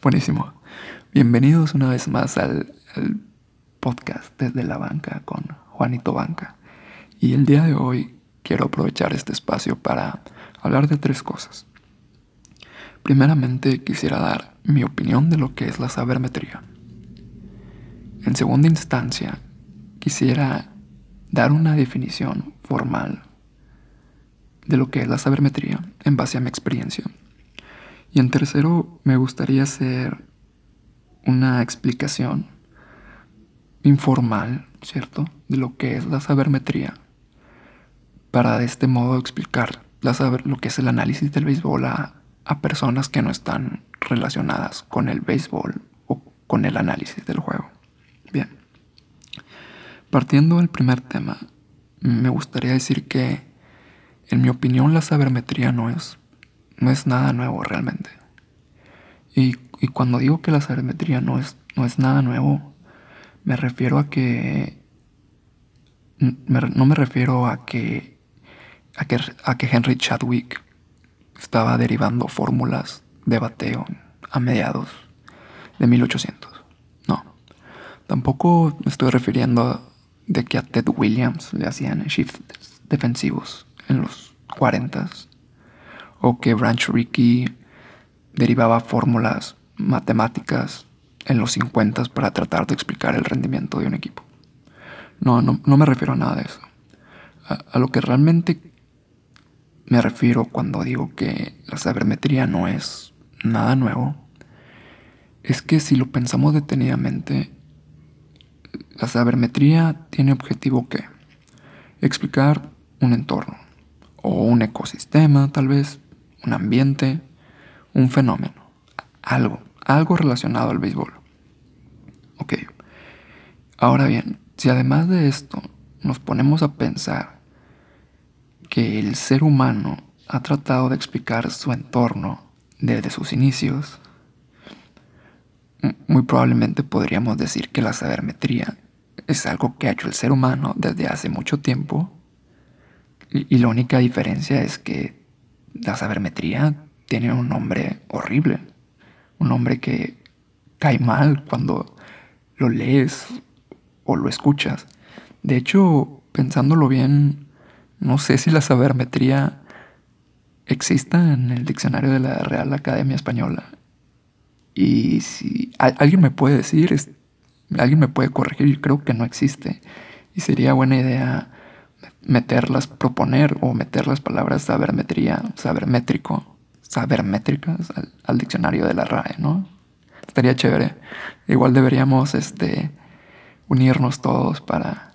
Buenísimo. Bienvenidos una vez más al, podcast desde la banca con Juanito Banca. Y el día de hoy quiero aprovechar este espacio para hablar de tres cosas. Primeramente quisiera dar mi opinión de lo que es la sabermetría. En segunda instancia, quisiera dar una definición formal de lo que es la sabermetría en base a mi experiencia. Y en tercero, me gustaría hacer una explicación informal, ¿cierto?, de lo que es la sabermetría, para de este modo explicar la saber, lo que es el análisis del béisbol a, a personas que no están relacionadas con el béisbol o con el análisis del juego. Bien. Partiendo del primer tema, me gustaría decir que, en mi opinión, la sabermetría no es, no es nada nuevo realmente. Y, cuando digo que la sabermetría no es, no es nada nuevo, me refiero a que. no me refiero a que, a que, a que Henry Chadwick estaba derivando fórmulas de bateo a mediados de 1800. No. Tampoco me estoy refiriendo a de que a Ted Williams le hacían shifts defensivos en los 40 o que Branch Rickey derivaba fórmulas matemáticas en los 50 para tratar de explicar el rendimiento de un equipo. No, no, me refiero a nada de eso. A, lo que realmente me refiero cuando digo que la sabermetría no es nada nuevo es que si lo pensamos detenidamente, la sabermetría tiene objetivo que explicar un entorno o un ecosistema tal vez, un ambiente, un fenómeno, algo, algo relacionado al béisbol. Ok. Ahora bien, si además de esto nos ponemos a pensar que el ser humano ha tratado de explicar su entorno desde sus inicios, muy probablemente podríamos decir que la sabermetría es algo que ha hecho el ser humano desde hace mucho tiempo. Y, la única diferencia es que la sabermetría tiene un nombre horrible. Un nombre que cae mal cuando lo lees o lo escuchas. De hecho, pensándolo bien, no sé si la sabermetría exista en el diccionario de la Real Academia Española. Y si alguien me puede decir, alguien me puede corregir, creo que no existe. Y sería buena idea meterlas, proponer o meter las palabras sabermetría, sabermétrico, sabermétricas al, al diccionario de la RAE, ¿no? Estaría chévere. Igual deberíamos este, unirnos todos para,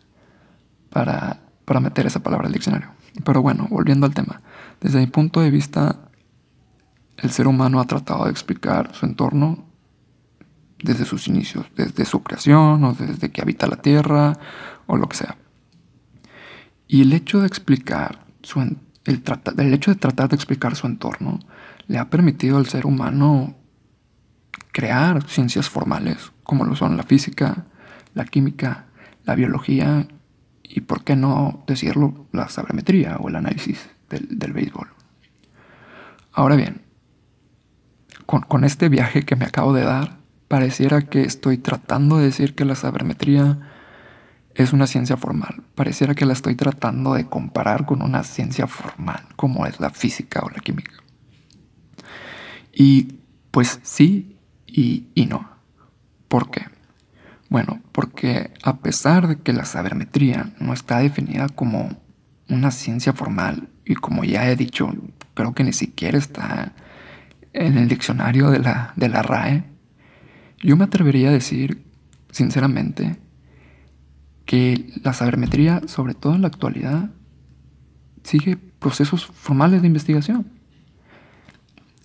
para, para meter esa palabra al diccionario. Pero bueno, volviendo al tema. Desde mi punto de vista, el ser humano ha tratado de explicar su entorno desde sus inicios, desde su creación o desde que habita la Tierra o lo que sea. Y el hecho de explicar su, el, hecho de tratar de explicar su entorno le ha permitido al ser humano crear ciencias formales como lo son la física, la química, la biología y, por qué no decirlo, la sabermetría o el análisis del, del béisbol. Ahora bien, con, con, este viaje que me acabo de dar, pareciera que estoy tratando de decir que la sabermetría es una ciencia formal. Pareciera que la estoy tratando de comparar con una ciencia formal, como es la física o la química. Y pues sí y, y no. ¿Por qué? Bueno, porque a pesar de que la sabermetría no está definida como una ciencia formal, y como ya he dicho, creo que ni siquiera está en el diccionario de la, de la RAE, yo me atrevería a decir, sinceramente, que la sabermetría, sobre todo en la actualidad, sigue procesos formales de investigación,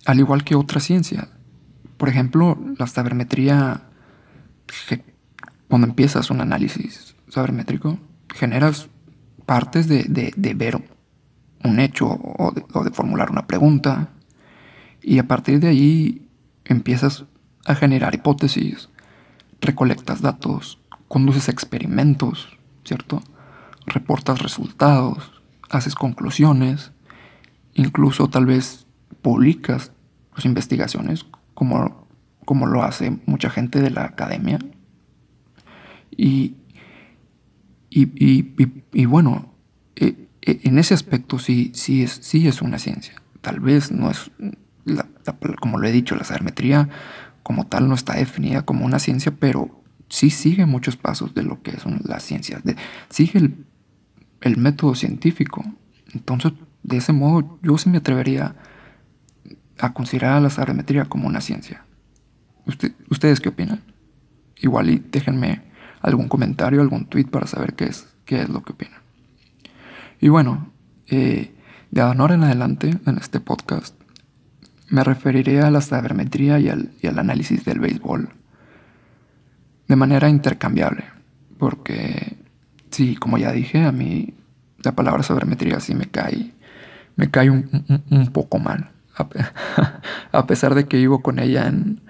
al igual que otra ciencia. Por ejemplo, la sabermetría, cuando empiezas un análisis sabermétrico, generas partes de, de, ver un hecho o de, o de formular una pregunta, y a partir de ahí empiezas a generar hipótesis, recolectas datos, conduces experimentos, ¿cierto? Reportas resultados, haces conclusiones, incluso tal vez publicas tus investigaciones como, como lo hace mucha gente de la academia. Y, y, bueno, eh, eh, en ese aspecto sí, sí, es, sí es una ciencia. Tal vez no es, como lo he dicho, la sabermetría como tal no está definida como una ciencia, pero sí sigue muchos pasos de lo que son las ciencias. sigue el, método científico. Entonces, de ese modo, yo sí me atrevería a considerar la sabermetría como una ciencia. ¿Ustedes qué opinan? Igual y déjenme algún comentario, algún tweet para saber qué es, qué es lo que opinan. Y bueno, eh, de ahora en adelante en este podcast me referiré a la sabermetría y al, y al análisis del béisbol de manera intercambiable, porque sí, como ya dije, a mí la palabra sabermetría sí me cae, me cae un, poco mal, a pesar de que vivo con ella en,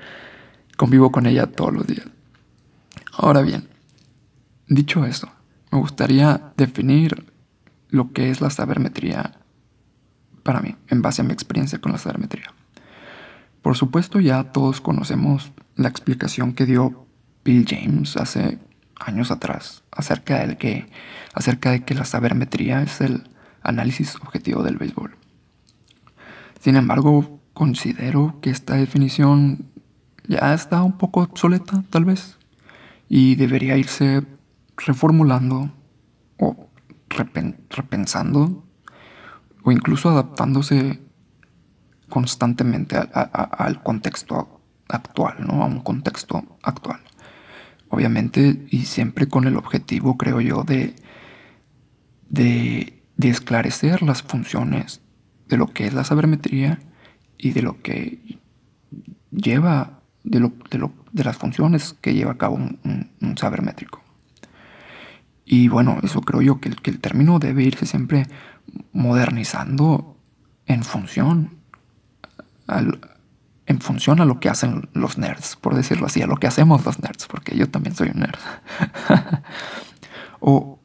convivo con ella todos los días. Ahora bien, dicho eso, me gustaría definir lo que es la sabermetría para mí, en base a mi experiencia con la sabermetría. Por supuesto, ya todos conocemos la explicación que dio Bill James hace años atrás acerca de que, acerca de que la sabermetría es el análisis objetivo del béisbol. Sin embargo, considero que esta definición ya está un poco obsoleta, tal vez, y debería irse reformulando o repensando o incluso adaptándose constantemente al contexto actual, ¿no? A un contexto actual. Obviamente, y siempre con el objetivo, creo yo, de, de, esclarecer las funciones de lo que es la sabermetría y de lo que lleva, de, lo, de, las funciones que lleva a cabo un, sabermétrico. Y bueno, eso creo yo que, que el término debe irse siempre modernizando en función en función a lo que hacen los nerds, por decirlo así, a lo que hacemos los nerds, porque yo también soy un nerd. o,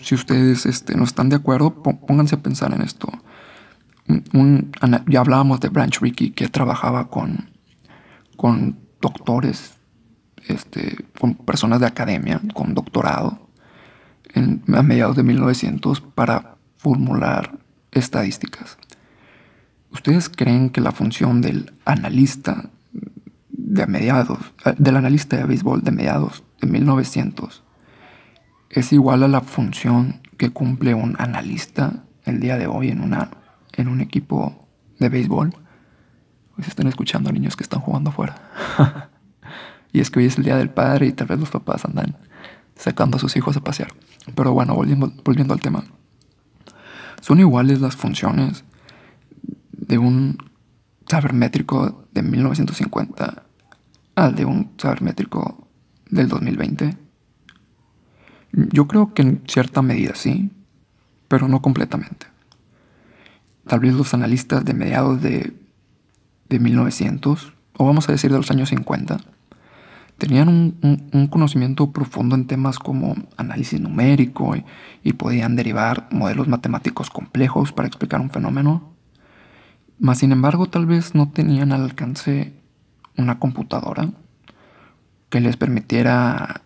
si ustedes este, no están de acuerdo, pónganse a pensar en esto. ya hablábamos de Branch Rickey que trabajaba con, con doctores, este, con personas de academia, con doctorado, a mediados de 1900 para formular estadísticas. ¿Ustedes creen que la función del analista de mediados, del analista de béisbol de mediados de 1900 es igual a la función que cumple un analista el día de hoy en, una, en un equipo de béisbol? Pues están escuchando niños que están jugando afuera. y es que hoy es el día del padre y tal vez los papás andan sacando a sus hijos a pasear. Pero bueno, volviendo, volviendo al tema. Son iguales las funciones de un sabermétrico de 1950 al de un sabermétrico del 2020? Yo creo que en cierta medida sí, pero no completamente. Tal vez los analistas de mediados de, de 1900, o vamos a decir de los años 50, tenían un, conocimiento profundo en temas como análisis numérico y, podían derivar modelos matemáticos complejos para explicar un fenómeno. Mas, sin embargo, tal vez no tenían al alcance una computadora que les permitiera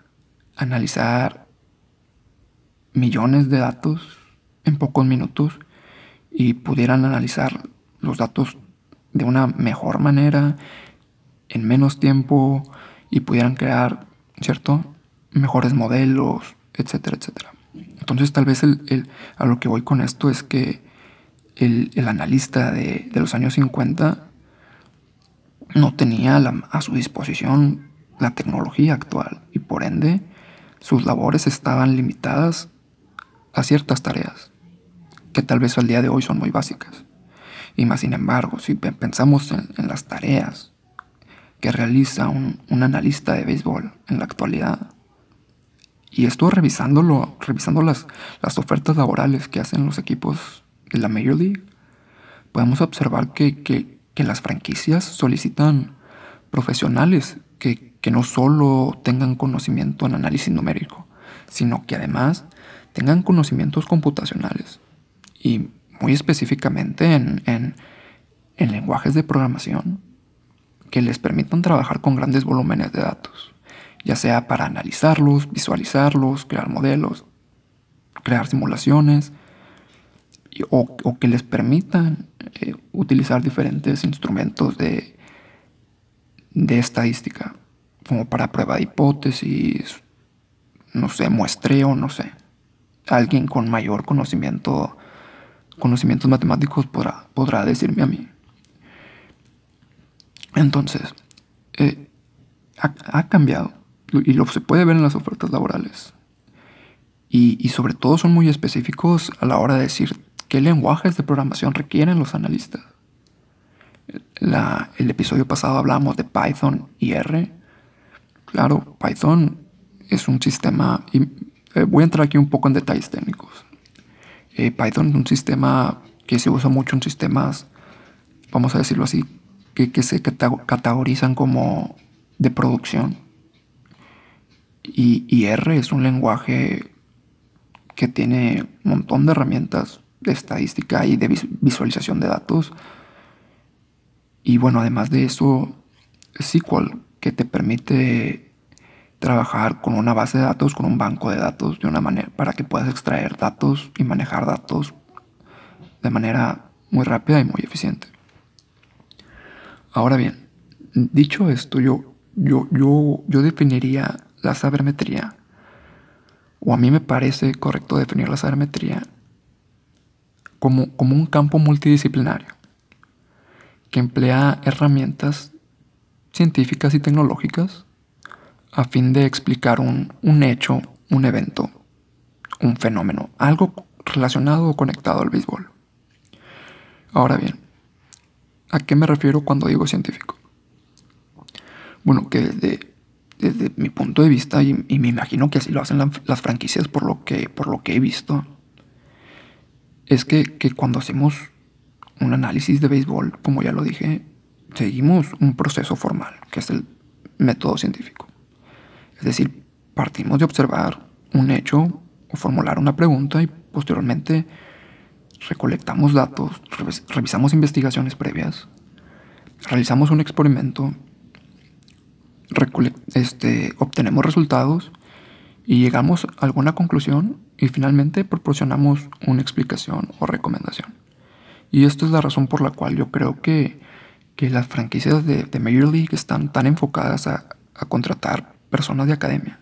analizar millones de datos en pocos minutos y pudieran analizar los datos de una mejor manera, en menos tiempo, y pudieran crear, ¿cierto? Mejores modelos, etcétera, etcétera. Entonces tal vez el, a lo que voy con esto es que el, analista de, los años 50 no tenía a su disposición la tecnología actual y por ende sus labores estaban limitadas a ciertas tareas que tal vez al día de hoy son muy básicas. Y más sin embargo, si pensamos en las tareas que realiza un, analista de béisbol en la actualidad. Y estuve revisándolo, revisando las, las ofertas laborales que hacen los equipos la Major League. Podemos observar que, las franquicias solicitan profesionales que, no solo tengan conocimiento en análisis numérico, sino que además tengan conocimientos computacionales y muy específicamente en, en lenguajes de programación que les permitan trabajar con grandes volúmenes de datos, ya sea para analizarlos, visualizarlos, crear modelos, crear simulaciones, o, que les permitan eh, utilizar diferentes instrumentos de, de estadística, como para prueba de hipótesis, no sé, muestreo, no sé. Alguien con mayor conocimiento, conocimientos matemáticos podrá, podrá decirme a mí. Entonces, eh, ha, cambiado y lo se puede ver en las ofertas laborales. Y, sobre todo son muy específicos a la hora de decir qué lenguajes de programación requieren los analistas. el episodio pasado hablamos de Python y R. Claro, Python es un sistema, eh, voy a entrar aquí un poco en detalles técnicos. Eh, Python es un sistema que se usa mucho en sistemas, vamos a decirlo así, que, se categorizan como de producción. Y, R es un lenguaje que tiene un montón de herramientas de estadística y de visualización de datos. Y bueno, además de eso, SQL, que te permite trabajar con una base de datos, con un banco de datos, de una manera para que puedas extraer datos y manejar datos de manera muy rápida y muy eficiente. Ahora bien, dicho esto, yo, yo, yo, yo definiría la sabermetría, o a mí me parece correcto definir la sabermetría como, como un campo multidisciplinario que emplea herramientas científicas y tecnológicas a fin de explicar un, un hecho, un evento, un fenómeno, algo relacionado o conectado al béisbol. Ahora bien, ¿A qué me refiero cuando digo científico? Bueno, que desde, mi punto de vista, y, me imagino que así lo hacen las franquicias por lo, que, por lo que he visto, es que, que cuando hacemos un análisis de béisbol, como ya lo dije, seguimos un proceso formal, que es el método científico. Es decir, partimos de observar un hecho o formular una pregunta y posteriormente recolectamos datos, revisamos investigaciones previas, realizamos un experimento, este, obtenemos resultados y llegamos a alguna conclusión y finalmente proporcionamos una explicación o recomendación. Y esto es la razón por la cual yo creo que, que las franquicias de, de, Major League están tan enfocadas a, a contratar personas de academia.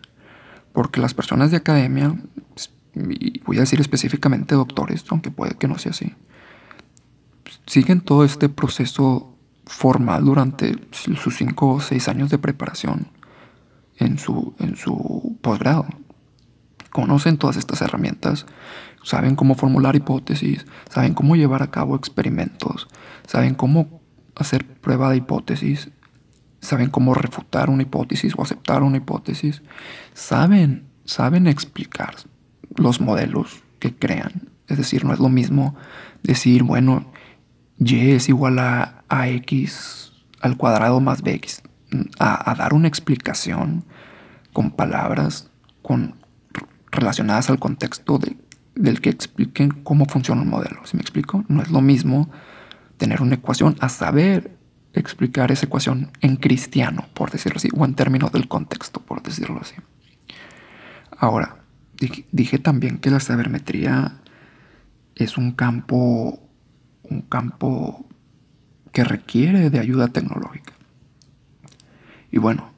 Porque las personas de academia y voy a decir específicamente doctores, aunque puede que no sea así, siguen todo este proceso formal durante sus cinco o seis años de preparación en su, en su posgrado. Conocen todas estas herramientas, saben cómo formular hipótesis, saben cómo llevar a cabo experimentos, saben cómo hacer prueba de hipótesis, saben cómo refutar una hipótesis o aceptar una hipótesis, saben, saben explicar, los modelos que crean. Es decir, no es lo mismo decir, bueno, y es igual a, a x al cuadrado más bx. A, dar una explicación con palabras con, relacionadas al contexto de, del que expliquen cómo funciona un modelo. ¿Sí me explico? No es lo mismo tener una ecuación a saber explicar esa ecuación en cristiano, por decirlo así, o en términos del contexto, por decirlo así. Ahora, Dije, también que la sabermetría es un campo, un campo que requiere de ayuda tecnológica. Y bueno,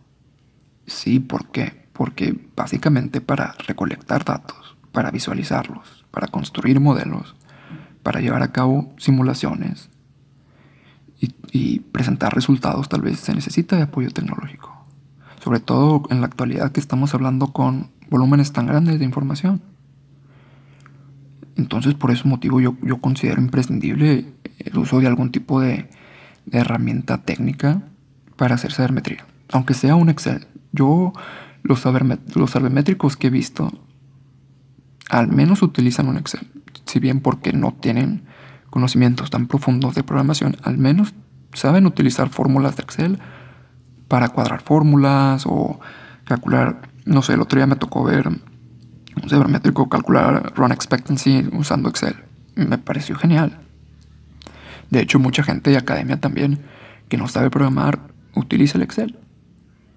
sí, ¿por qué? Porque básicamente para recolectar datos, para visualizarlos, para construir modelos, para llevar a cabo simulaciones y, presentar resultados, tal vez se necesita de apoyo tecnológico. Sobre todo en la actualidad que estamos hablando con volúmenes tan grandes de información. Entonces, por ese motivo, yo, yo considero imprescindible el uso de algún tipo de, herramienta técnica para hacer sabermetría, aunque sea un Excel. Yo, los, los sabermétricos que he visto, al menos utilizan un Excel. Si bien porque no tienen conocimientos tan profundos de programación, al menos saben utilizar fórmulas de Excel para cuadrar fórmulas o calcular no sé, el otro día me tocó ver un sabermétrico calcular run expectancy usando Excel. Me pareció genial. De hecho, mucha gente de academia también que no sabe programar utiliza el Excel,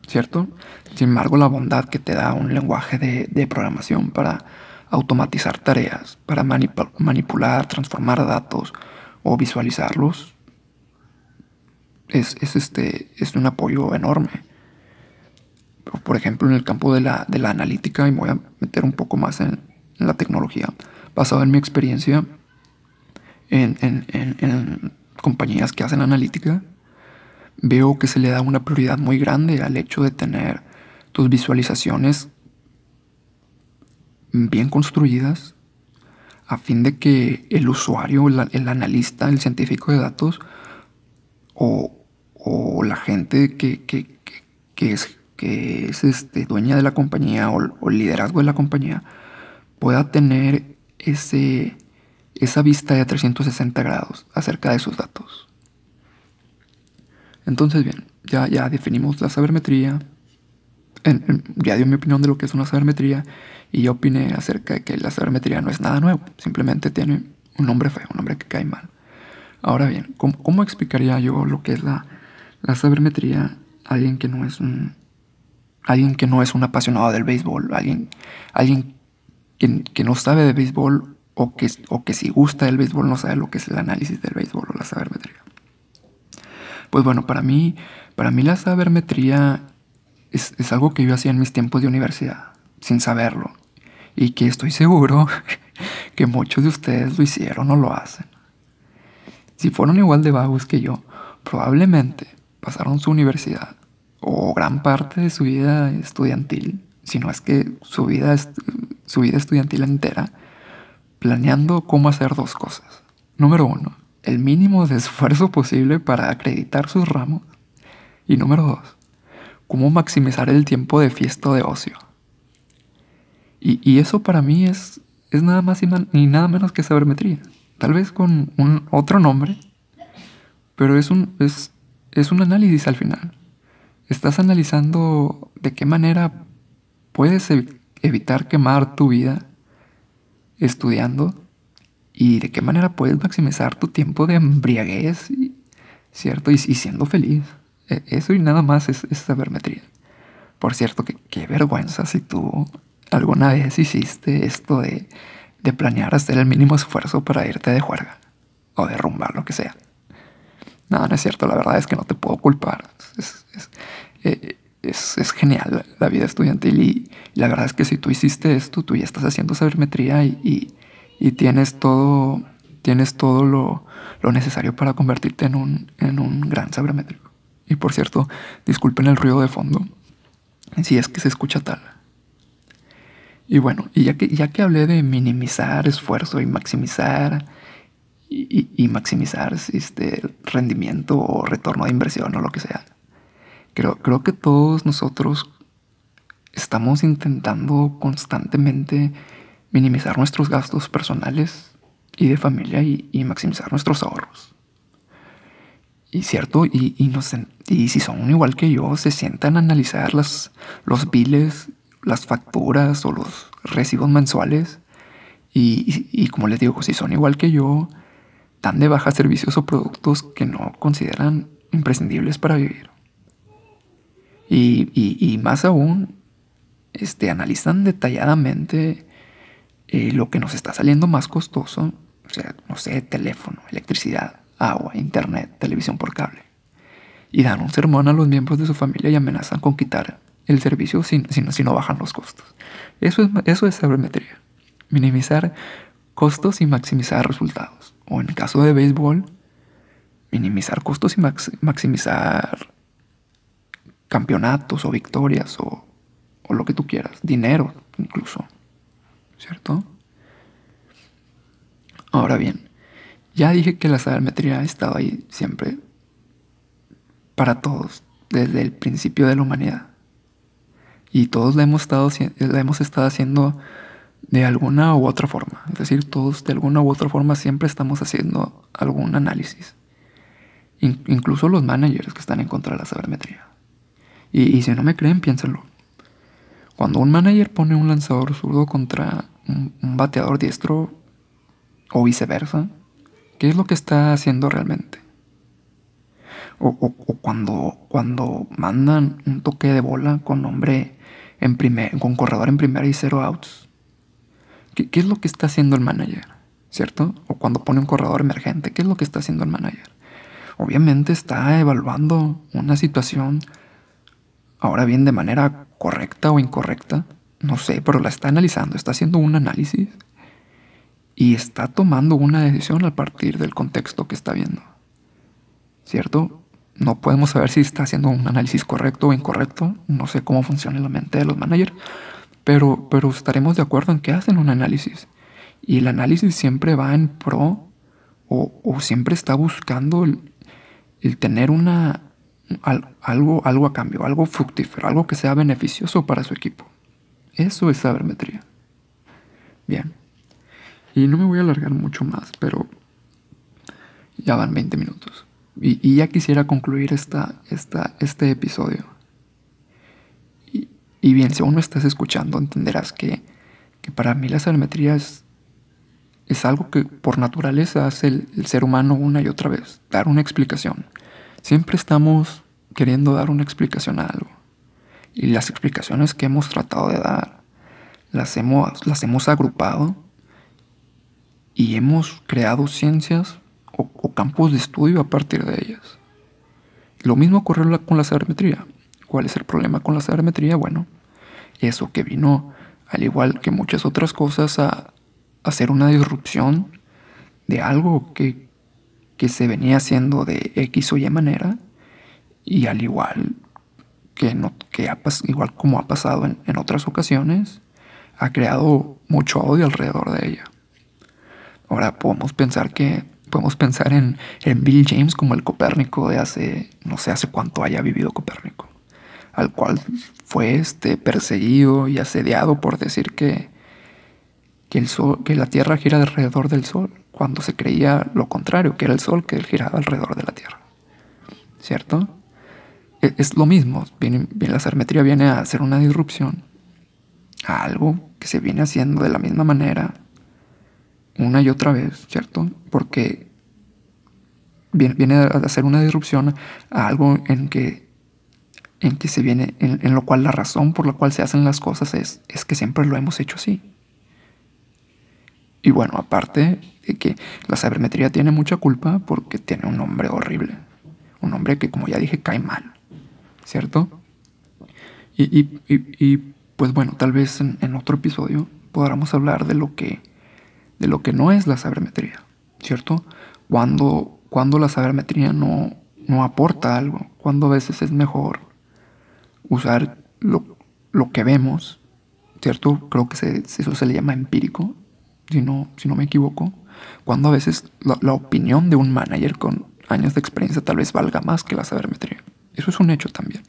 ¿cierto? Sin embargo, la bondad que te da un lenguaje de, programación para automatizar tareas, para manipular, transformar datos o visualizarlos, es, este, es un apoyo enorme. Por ejemplo, en el campo de la, analítica, y me voy a meter un poco más en, la tecnología, basado en mi experiencia en compañías que hacen analítica, veo que se le da una prioridad muy grande al hecho de tener tus visualizaciones bien construidas a fin de que el usuario, el, analista, el científico de datos o, la gente que, es, este, dueña de la compañía o, liderazgo de la compañía pueda tener ese, esa vista de 360 grados acerca de sus datos. Entonces, bien, ya, ya definimos la sabermetría. ya dio mi opinión de lo que es una sabermetría y yo opiné acerca de que la sabermetría no es nada nuevo, simplemente tiene un nombre feo, un nombre que cae mal. Ahora bien, ¿cómo, explicaría yo lo que es la, la sabermetría a alguien que no es un alguien que no es un apasionado del béisbol, alguien, alguien que, que no sabe de béisbol o que, o que si gusta del béisbol no sabe lo que es el análisis del béisbol o la sabermetría? Pues bueno, para mí, para mí la sabermetría es, algo que yo hacía en mis tiempos de universidad, sin saberlo. Y que estoy seguro que muchos de ustedes lo hicieron o lo hacen. Si fueron igual de vagos que yo, probablemente pasaron su universidad o gran parte de su vida estudiantil, si no es que su vida, su vida estudiantil entera, planeando cómo hacer dos cosas. Número uno, el mínimo de esfuerzo posible para acreditar sus ramos. Y número dos, cómo maximizar el tiempo de fiesta de ocio. Y, eso para mí es, es nada más y, nada menos que sabermetría. Tal vez con un otro nombre, pero es un, es, es un análisis al final. Estás analizando de qué manera puedes evitar quemar tu vida estudiando y de qué manera puedes maximizar tu tiempo de embriaguez, ¿cierto? Y, siendo feliz. E, eso y nada más es, sabermetría. Por cierto, que qué vergüenza si tú alguna vez hiciste esto de, planear hacer el mínimo esfuerzo para irte de juerga o de rumbar, lo que sea. No, no es cierto, la verdad es que no te puedo culpar. Es, es, eh, genial la vida estudiantil y, la verdad es que si tú hiciste esto, tú ya estás haciendo sabermetría y y tienes todo, tienes todo lo, necesario para convertirte en un, en un gran sabermétrico. Y por cierto, disculpen el ruido de fondo, si es que se escucha tal. Y bueno, y ya que, ya que hablé de minimizar esfuerzo y maximizar y, maximizar este rendimiento o retorno de inversión o lo que sea, creo, creo que todos nosotros estamos intentando constantemente minimizar nuestros gastos personales y de familia y, maximizar nuestros ahorros. Y cierto, y, y, si son igual que yo, se sientan a analizar las, los biles, las facturas o los recibos mensuales. Y, como les digo, si son igual que yo, dan de baja servicios o productos que no consideran imprescindibles para vivir. Y, más aún, este, analizan detalladamente eh, lo que nos está saliendo más costoso, o sea, no sé, teléfono, electricidad, agua, internet, televisión por cable. Y dan un sermón a los miembros de su familia y amenazan con quitar el servicio si, si, no bajan los costos. Eso es, eso es sabermetría. Minimizar costos y maximizar resultados. O en el caso de béisbol, minimizar costos y maximizar campeonatos o victorias o, o lo que tú quieras, dinero incluso. ¿Cierto? Ahora bien, ya dije que la sabermetría ha estado ahí siempre para todos, desde el principio de la humanidad. Y todos la hemos estado, la hemos estado haciendo de alguna u otra forma. Es decir, todos de alguna u otra forma siempre estamos haciendo algún análisis. incluso los managers que están en contra de la sabermetría. Y, y si no me creen, piénsenlo. Cuando un manager pone un lanzador zurdo contra un, bateador diestro o viceversa, ¿qué es lo que está haciendo realmente? O, cuando, cuando mandan un toque de bola con hombre en primer, corredor en primera y cero outs. ¿Qué, ¿Qué, es lo que está haciendo el manager? ¿Cierto? O cuando pone un corredor emergente, ¿qué es lo que está haciendo el manager? Obviamente está evaluando una situación, ahora bien, de manera correcta o incorrecta, no sé, pero la está analizando, está haciendo un análisis y está tomando una decisión a partir del contexto que está viendo. ¿Cierto? No podemos saber si está haciendo un análisis correcto o incorrecto, no sé cómo funciona la mente de los managers, pero, pero estaremos de acuerdo en que hacen un análisis. Y el análisis siempre va en pro o, siempre está buscando el tener una, algo, algo a cambio, algo fructífero, algo que sea beneficioso para su equipo. Eso es sabermetría. Bien. Y no me voy a alargar mucho más, pero ya van 20 minutos. Y, ya quisiera concluir esta, esta, este episodio. Y, bien, si aún no estás escuchando, entenderás que, que para mí la sabermetría es, es algo que por naturaleza hace el ser humano una y otra vez, dar una explicación. Siempre estamos queriendo dar una explicación a algo. Y las explicaciones que hemos tratado de dar las hemos, las hemos agrupado y hemos creado ciencias o, campos de estudio a partir de ellas. Lo mismo ocurrió con la sabermetría. ¿Cuál es el problema con la sabermetría? Bueno, eso que vino, al igual que muchas otras cosas, a, hacer una disrupción de algo que, que se venía haciendo de X o Y manera y al igual que, no, que igual como ha pasado en, en otras ocasiones, ha creado mucho odio alrededor de ella. Ahora podemos pensar que podemos pensar en, en, Bill James como el Copérnico de hace no sé hace cuánto haya vivido Copérnico, al cual fue este perseguido y asediado por decir que que el sol, que la Tierra gira alrededor del Sol, cuando se creía lo contrario, que era el Sol que giraba alrededor de la Tierra. ¿Cierto? E, es lo mismo. Bien, la sermetría viene a hacer una disrupción a algo que se viene haciendo de la misma manera una y otra vez, ¿cierto? Porque viene, a hacer una disrupción a algo en que, en que se viene, en, lo cual la razón por la cual se hacen las cosas es, es que siempre lo hemos hecho así. Y bueno, aparte de que la sabermetría tiene mucha culpa porque tiene un nombre horrible. Un nombre que, como ya dije, cae mal. ¿cierto? Y, pues bueno, tal vez en, otro episodio podamos hablar de lo que, de lo que no es la sabermetría, ¿cierto? Cuando, cuando la sabermetría no, no aporta algo, cuando a veces es mejor usar lo, que vemos, ¿cierto? Creo que eso se le llama empírico, si no, si no me equivoco. Cuando a veces la, opinión de un manager con años de experiencia tal vez valga más que la sabermetría. Eso es un hecho también.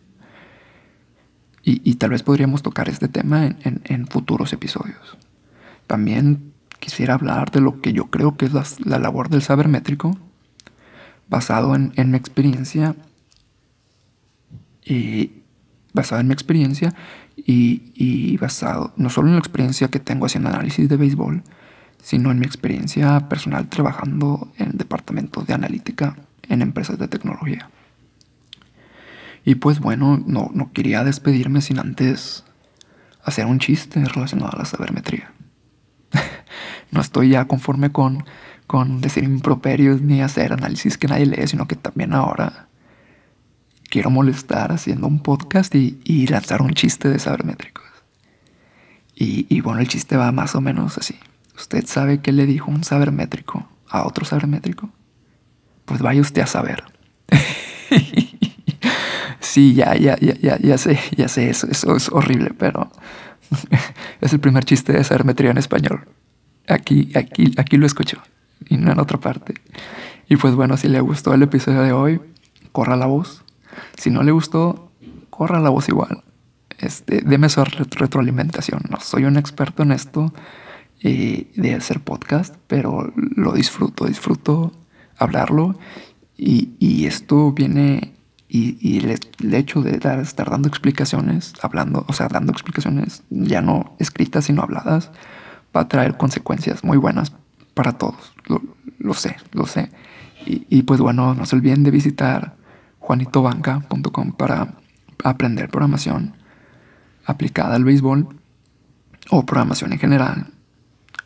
Y, tal vez podríamos tocar este tema en, futuros episodios. También quisiera hablar de lo que yo creo que es la, labor del saber métrico, basado en, mi experiencia y basado en mi experiencia y, y, basado no solo en la experiencia que tengo haciendo análisis de béisbol, sino en mi experiencia personal trabajando en departamentos de analítica en empresas de tecnología. Y pues bueno, no, no quería despedirme sin antes hacer un chiste relacionado a la sabermetría. no estoy ya conforme con, con decir improperios ni hacer análisis que nadie lee, sino que también ahora quiero molestar haciendo un podcast y, y lanzar un chiste de sabermétricos. Y, y, bueno, el chiste va más o menos así. ¿Usted sabe qué le dijo un sabermétrico a otro sabermétrico? Pues vaya usted a saber. Sí, ya, ya, ya, ya, ya sé, ya sé, eso, eso es horrible, pero es el primer chiste de sabermetría en español. Aquí, aquí, aquí lo escucho y no en otra parte. Y pues bueno, si le gustó el episodio de hoy, corra la voz. Si no le gustó, corra la voz igual. Este, deme su retroalimentación. No soy un experto en esto de hacer podcast, pero lo disfruto, disfruto hablarlo. Y, y esto viene y, el, hecho de dar, estar dando explicaciones, hablando, o sea, dando explicaciones ya no escritas, sino habladas, va a traer consecuencias muy buenas para todos. Lo, sé, lo sé. Y, pues bueno, no se olviden de visitar juanitobanca.com para aprender programación aplicada al béisbol o programación en general,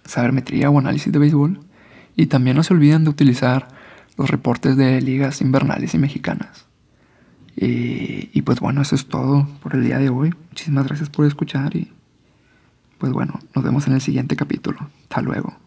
sabermetría o análisis de béisbol. Y también no se olviden de utilizar los reportes de ligas invernales y mexicanas. Y, y, pues bueno, eso es todo por el día de hoy. Muchísimas gracias por escuchar y pues bueno, nos vemos en el siguiente capítulo. Hasta luego.